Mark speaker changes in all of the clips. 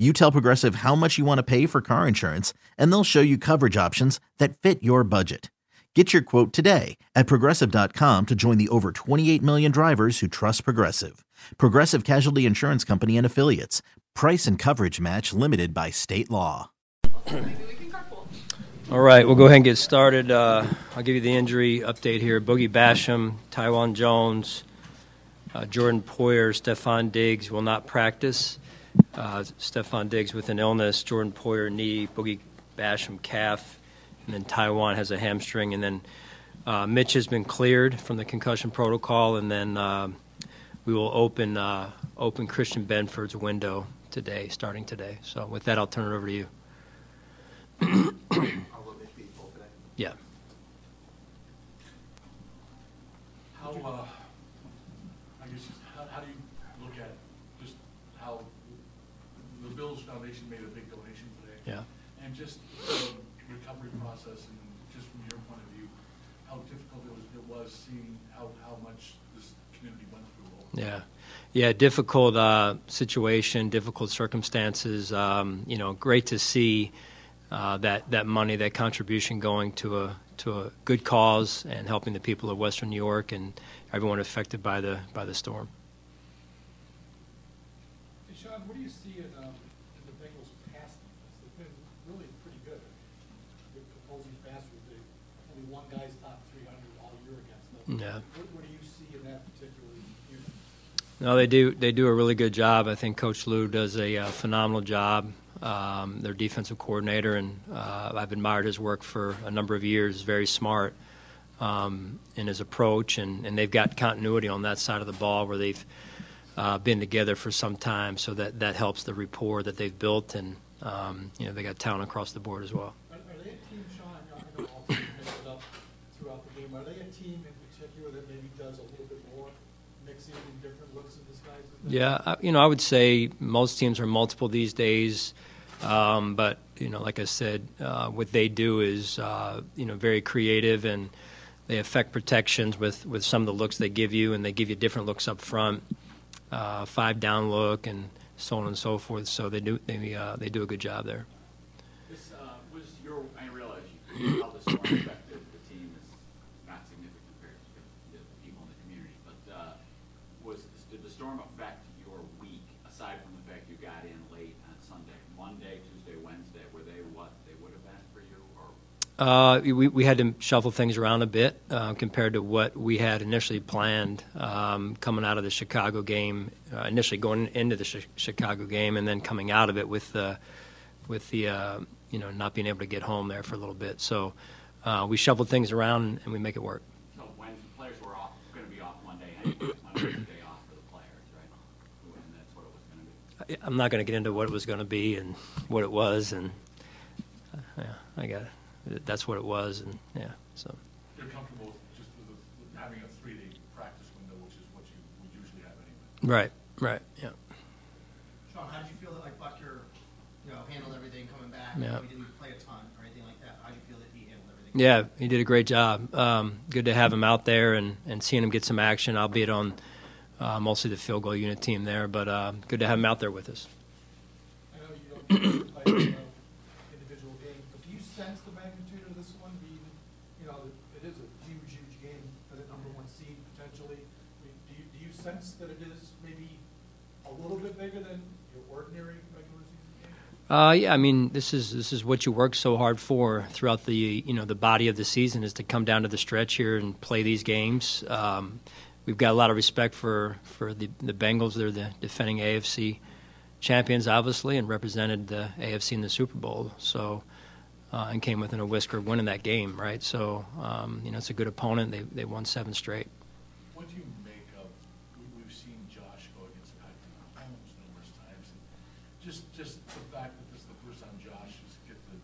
Speaker 1: you tell Progressive how much you want to pay for car insurance, and they'll show you coverage options that fit your budget. Get your quote today at progressive.com to join the over 28 million drivers who trust Progressive. Progressive Casualty Insurance Company and Affiliates. Price and coverage match limited by state law.
Speaker 2: All right, we'll go ahead and get started. Uh, I'll give you the injury update here. Boogie Basham, Taiwan Jones, uh, Jordan Poyer, Stefon Diggs will not practice. Uh, Stefon Diggs with an illness, Jordan Poyer knee, Boogie Basham calf, and then Taiwan has a hamstring, and then uh, Mitch has been cleared from the concussion protocol, and then uh, we will open uh, open Christian Benford's window today, starting today. So with that, I'll turn it over to you. yeah.
Speaker 3: How, uh, I guess, how, how do you look at just how the Bills Foundation made a big donation today?
Speaker 2: Yeah.
Speaker 3: And just the recovery process and just from your point of view, how difficult it was, it was seeing how, how much this community went through.
Speaker 2: Yeah. Yeah, difficult uh, situation, difficult circumstances. Um, you know, great to see uh, that that money, that contribution going to a to a good cause and helping the people of Western New York and everyone affected by the by the storm.
Speaker 4: Hey, Sean, what do you see in, um, in the Bengals' pass defense? They've been really pretty good. The opposing passers, they, only one guy's top 300 all year against them.
Speaker 2: Yeah.
Speaker 4: What, what do you see in that particular unit?
Speaker 2: No, they do. They do a really good job. I think Coach Lou does a uh, phenomenal job. Um, their defensive coordinator, and uh, I've admired his work for a number of years. Very smart um, in his approach, and, and they've got continuity on that side of the ball where they've uh, been together for some time. So that that helps the rapport that they've built, and um, you know they got talent across the board as well.
Speaker 4: Are, are they a team, Sean, I know- I know all teams mix it up throughout the game, are they a team in particular that maybe does a little bit more mixing in different looks and disguises? than-
Speaker 2: Yeah, you know, I would say most teams are multiple these days, um, but you know, like I said, uh, what they do is uh, you know very creative and they affect protections with with some of the looks they give you, and they give you different looks up front, uh, five down look, and so on and so forth. So they do they uh, they do a good job there.
Speaker 5: This uh, was your, I realize you, storm affected the team is not significant compared to the people in the community, but uh, was, did the storm affect your week, aside from the fact you got in late on Sunday? Monday, Tuesday, Wednesday, were they what they would have been for you, or?
Speaker 2: Uh, we, we had to shuffle things around a bit uh, compared to what we had initially planned um, coming out of the Chicago game. Uh, initially going into the Chi- Chicago game, and then coming out of it with the with the uh, you know not being able to get home there for a little bit. So uh, we shuffled things around and we make it work.
Speaker 5: So when the players were off, going to be off Monday anyway, Monday was the day off for the players, right? And that's what it was going to be.
Speaker 2: I'm not going to get into what it was going to be and what it was, and uh, yeah, I got that's what it was, and yeah, so.
Speaker 3: You're comfortable with just with, with having a three-day practice window, which is what you would usually have anyway.
Speaker 2: Right, right, yeah.
Speaker 6: Sean, how did you feel that like Bucker, you know, handled everything coming back?
Speaker 2: Yeah.
Speaker 6: We didn't play a ton or anything like that. How did you feel that he handled everything?
Speaker 2: Yeah, he did a great job. Um, good to have him out there and, and seeing him get some action, albeit on uh, mostly the field goal unit team there. But uh, good to have him out there with us.
Speaker 4: I know you don't play, you know, individual games, but do you sense the magnitude of this one being, you know, it is a huge, huge game for the number one seed potentially? I mean, do you, do you sense that it is maybe a little bit bigger than your ordinary regular season?
Speaker 2: Uh, yeah, I mean, this is this is what you work so hard for throughout the you know the body of the season is to come down to the stretch here and play these games. Um, we've got a lot of respect for for the the Bengals. They're the defending AFC champions, obviously, and represented the AFC in the Super Bowl. So, uh, and came within a whisker of winning that game, right? So, um, you know, it's a good opponent. They they won seven straight.
Speaker 3: What do you make of, we, we've seen Josh go against Patrick Mahomes numerous times, and just, just the fact that this is the first time Josh is get to,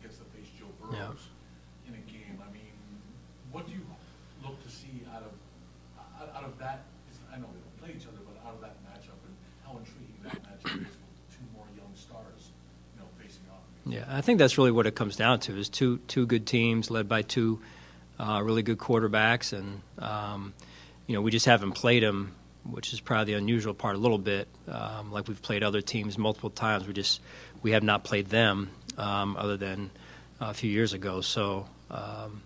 Speaker 3: gets to face Joe
Speaker 2: Yeah.
Speaker 3: Burrows in a game, I mean, what do you look to see out of, out, out of that, I know they don't play each other, but out of that matchup, and how intriguing that matchup is with two more young stars, you know, facing off against
Speaker 2: Yeah, I think that's really what it comes down to: is two two good teams led by two uh, really good quarterbacks, and um, you know we just haven't played them, which is probably the unusual part a little bit. Um, like we've played other teams multiple times, we just we have not played them um, other than a few years ago. So. Um,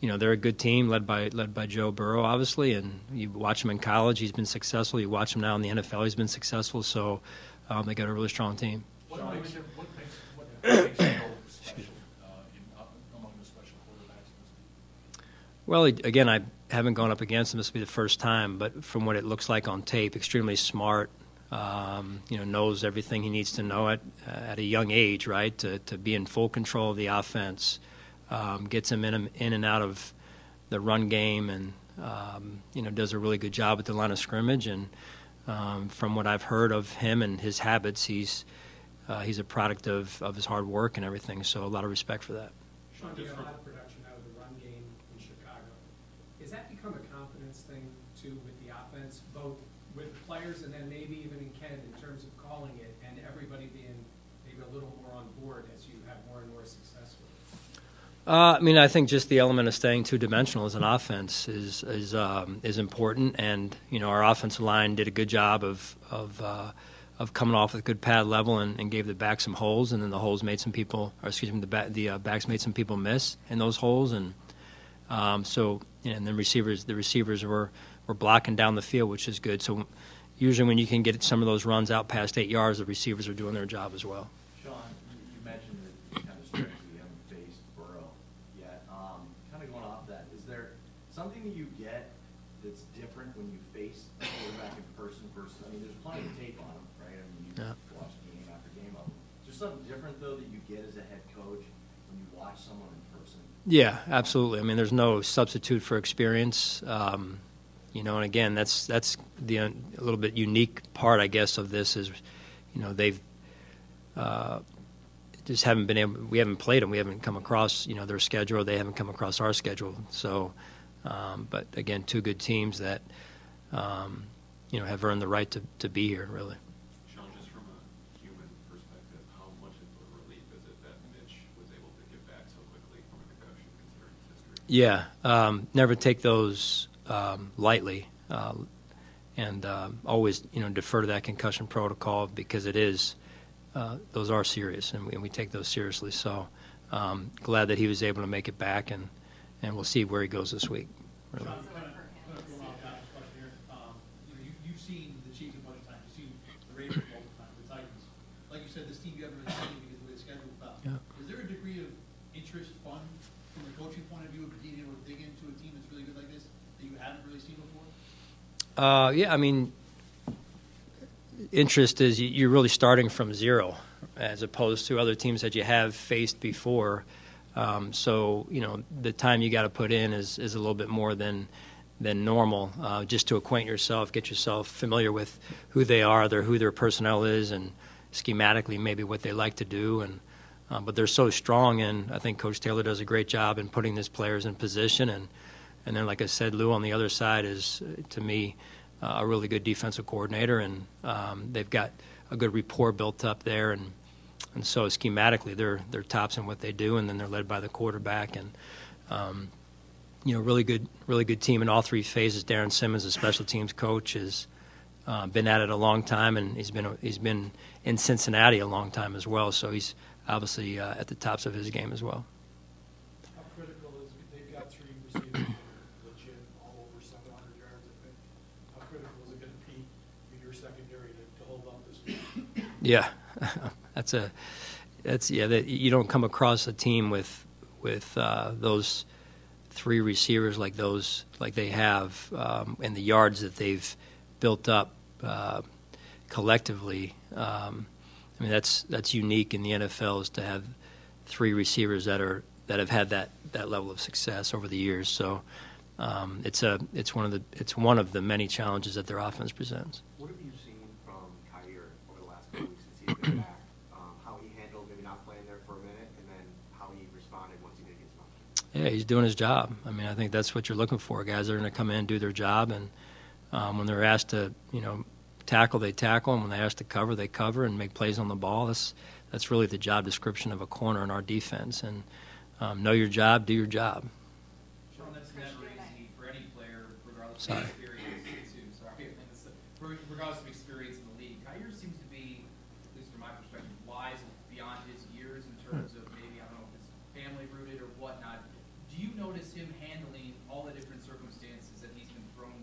Speaker 2: you know they're a good team led by led by Joe Burrow, obviously, and you watch him in college; he's been successful. You watch him now in the NFL; he's been successful. So um, they got a really strong team.
Speaker 3: What what
Speaker 2: Well, again, I haven't gone up against him. This will be the first time, but from what it looks like on tape, extremely smart. Um, you know, knows everything he needs to know at at a young age, right? To to be in full control of the offense, um, gets him in in and out of the run game, and um, you know does a really good job at the line of scrimmage. And um, from what I've heard of him and his habits, he's uh, he's a product of, of his hard work and everything. So a lot of respect for that.
Speaker 7: Sean, you a lot of production out of the run game in Chicago. Has that become a confidence thing too with the offense, both with players and then maybe even in Ken in terms of calling it and everybody being maybe a little more on board as you have more and more success with it?
Speaker 2: Uh, I mean, I think just the element of staying two dimensional as an offense is is um, is important, and you know our offensive line did a good job of of uh, of coming off with a good pad level and, and gave the back some holes, and then the holes made some people, or excuse me, the back, the uh, backs made some people miss in those holes, and um, so and then receivers the receivers were were blocking down the field, which is good. So usually when you can get some of those runs out past eight yards, the receivers are doing their job as well.
Speaker 8: Sean, you you mentioned that kind of stretches you haven't faced Burrow yet. Um, Kind of going off that, is there something that you get that's different when you face a quarterback in person versus, I mean, there's plenty of tape on him, right? I mean, you
Speaker 2: Yeah.
Speaker 8: watch game after game of him. Is there something different, though, that you get as a head coach when you watch someone in person?
Speaker 2: Yeah, absolutely. I mean, there's no substitute for experience. Um, you know, and again, that's that's the a little bit unique part, I guess, of this is, you know, they've uh, just haven't been able. We haven't played them. We haven't come across you know their schedule. They haven't come across our schedule. So, um, but again, two good teams that um, you know have earned the right to, to be here. Really.
Speaker 9: Sean, just from a human perspective, how much of a relief is it that Mitch was able to get back so quickly from a concussion considering his history?
Speaker 2: Yeah, um, never take those um, lightly, uh, and um always you know defer to that concussion protocol because it is uh, those are serious, and we, and we take those seriously. So um, glad that he was able to make it back, and and we'll see where he goes this week. Really.
Speaker 4: Sean, kind of, kind of going off that question here, um, you know, you, you've seen the Chiefs a bunch of times, you've seen the Ravens multiple times, the Titans. Like you said, this team you haven't really seen because of the way the schedule.
Speaker 2: Yeah.
Speaker 4: Is there a degree of interest, fun, from a coaching point of view, of being able to dig into a team that's really good like this, that you haven't really seen before?
Speaker 2: Uh, yeah, I mean, interest is you- you're really starting from zero as opposed to other teams that you have faced before. Um, so you know the time you got to put in is, is a little bit more than than normal, uh, just to acquaint yourself, get yourself familiar with who they are, their who their personnel is, and schematically maybe what they like to do. And uh, but they're so strong, and I think Coach Taylor does a great job in putting these players in position. And and then, like I said, Lou on the other side is to me uh, a really good defensive coordinator, and um, they've got a good rapport built up there, and and so schematically they're they're tops in what they do, and then they're led by the quarterback, and um, you know really good really good team in all three phases. Darrin Simmons, the special teams coach, has uh, been at it a long time, and he's been he's been in Cincinnati a long time as well, so he's obviously uh, at the tops of his game as well.
Speaker 4: How critical is, they've got three receivers legit, all over seven hundred yards, How critical is it gonna be for your secondary to, to hold up this week?
Speaker 2: Yeah, that's a that's yeah. That you don't come across a team with with uh, those three receivers like those like they have um, and the yards that they've built up. Uh, collectively. Um, I mean, that's that's unique in the NFL is to have three receivers that are that have had that that level of success over the years. So um, it's a it's one of the it's one of the many challenges that their offense presents.
Speaker 10: What have you seen from Kaiir over the last couple weeks since he's been back? Um, how he handled maybe not playing there for a minute, and then how he responded once he did get some?
Speaker 2: Yeah, he's doing his job. I mean, I think that's what you're looking for. Guys are going to come in, do their job, and um, when they're asked to, you know, tackle, they tackle, and when they're asked to cover, they cover and make plays on the ball. That's that's really the job description of a corner in our defense. And um, know your job, do your job.
Speaker 11: Sean, that's never easy for any player, regardless of experience. Sorry, regardless of experience in the league, Kaiir seems to be, at least from my perspective, wise beyond his years in terms of maybe I don't know if it's family rooted or whatnot. Do you notice him handling all the different circumstances that he's been thrown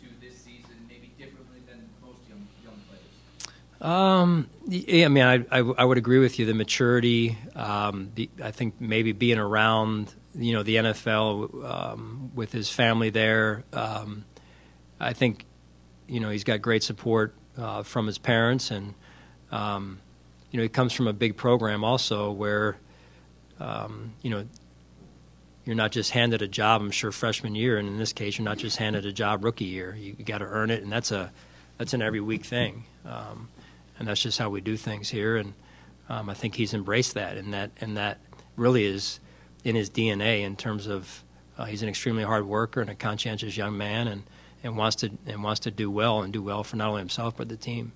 Speaker 11: to this season, maybe differently than most young young players?
Speaker 2: Um, yeah, I mean, I, I, I would agree with you. The maturity, um, the, I think maybe being around, you know, the NFL um, with his family there. Um, I think, you know, he's got great support uh, from his parents, and um, you know, he comes from a big program also where, um, you know, you're not just handed a job. I'm sure freshman year, and in this case, you're not just handed a job rookie year. You, you got to earn it, and that's a that's an every week thing. Um, and that's just how we do things here. And um, I think he's embraced that, and that and that really is in his DNA in terms of uh, he's an extremely hard worker and a conscientious young man, and, and wants to and wants to do well and do well for not only himself but the team.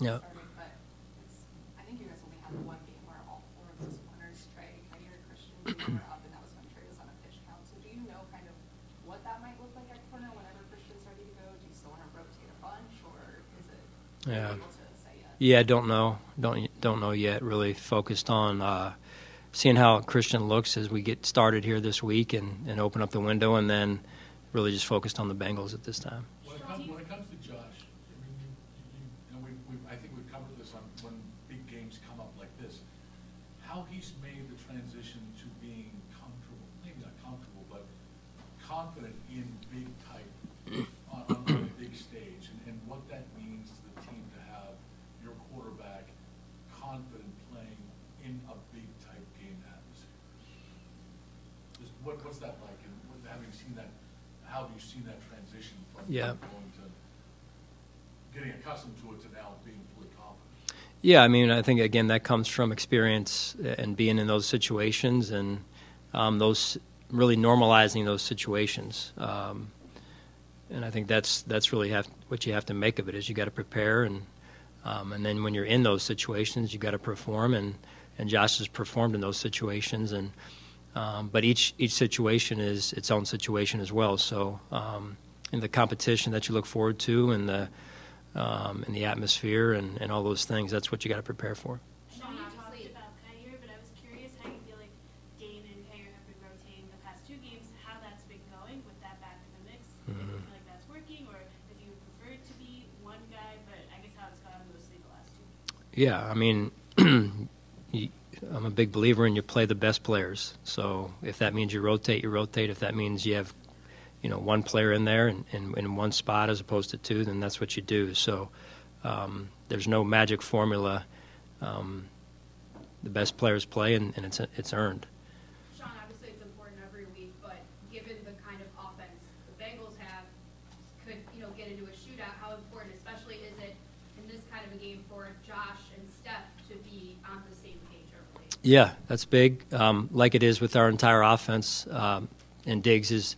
Speaker 2: Yeah.
Speaker 12: But it's, I think you guys only had the one game where all four of those corners, Trey, Kaiir, Christian, were up, and that was when Trey was on a pitch count. So do you know kind of what that might look like at corner whenever Christian's ready to go? Do you still want to rotate a bunch, or is it are you
Speaker 2: Yeah. Yeah, don't know. Don't don't know yet. Really focused on uh, seeing how Christian looks as we get started here this week and, and open up the window, and then really just focused on the Bengals at this time.
Speaker 3: When it comes, when it comes to Josh, I mean, you, you know, we, we, I think we've covered this on, when big games come up like this. How he's made the transition to being comfortable, maybe not comfortable, but confident in big type, on, on a big stage, and, and what that means to the team to have your quarterback confident playing in a big type game atmosphere. Just what, what's that like, and with having seen that, how have you seen that transition from
Speaker 2: Yeah.
Speaker 3: going to, getting accustomed to it to now being fully confident?
Speaker 2: Yeah, I mean, I think again that comes from experience and being in those situations, and um, those really normalizing those situations. Um, and I think that's that's really have, what you have to make of it is you got to prepare, and um, and then when you're in those situations, you got to perform. And and Josh has performed in those situations, and um, but each each situation is its own situation as well. So um, in the competition that you look forward to, and the um, and the atmosphere and, and all those things. That's what you got to prepare for.
Speaker 13: Sean, you talked about Kaiir, but I was curious how you feel like Dane and Kaiir have been rotating the past two games, how that's been going with that back in the mix. If you
Speaker 2: Mhm.
Speaker 13: feel like that's working, or if you would prefer it to be one guy, but I guess how it's gone mostly the last two.
Speaker 2: Yeah, I mean, I'm a big believer in you play the best players. So if that means you rotate, you rotate. If that means you have, you know, one player in there in, in one spot as opposed to two, then that's what you do. So um, there's no magic formula. Um, the best players play, and, and it's it's earned.
Speaker 12: Sean, obviously it's important every week, but given the kind of offense the Bengals have, could, you know, get into a shootout, how important, especially is it in this kind of a game for Josh and Steph to be on the same page early?
Speaker 2: Yeah, that's big. Um, like it is with our entire offense. Um, and Diggs is,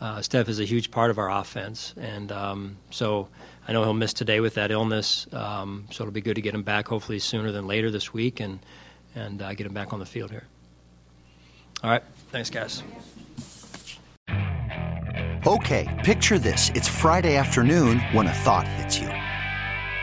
Speaker 2: uh, Steph is a huge part of our offense. And um, so I know he'll miss today with that illness. Um, so it'll be good to get him back hopefully sooner than later this week and, and uh, get him back on the field here. All right. Thanks, guys.
Speaker 14: Okay, picture this. It's Friday afternoon when a thought hits you.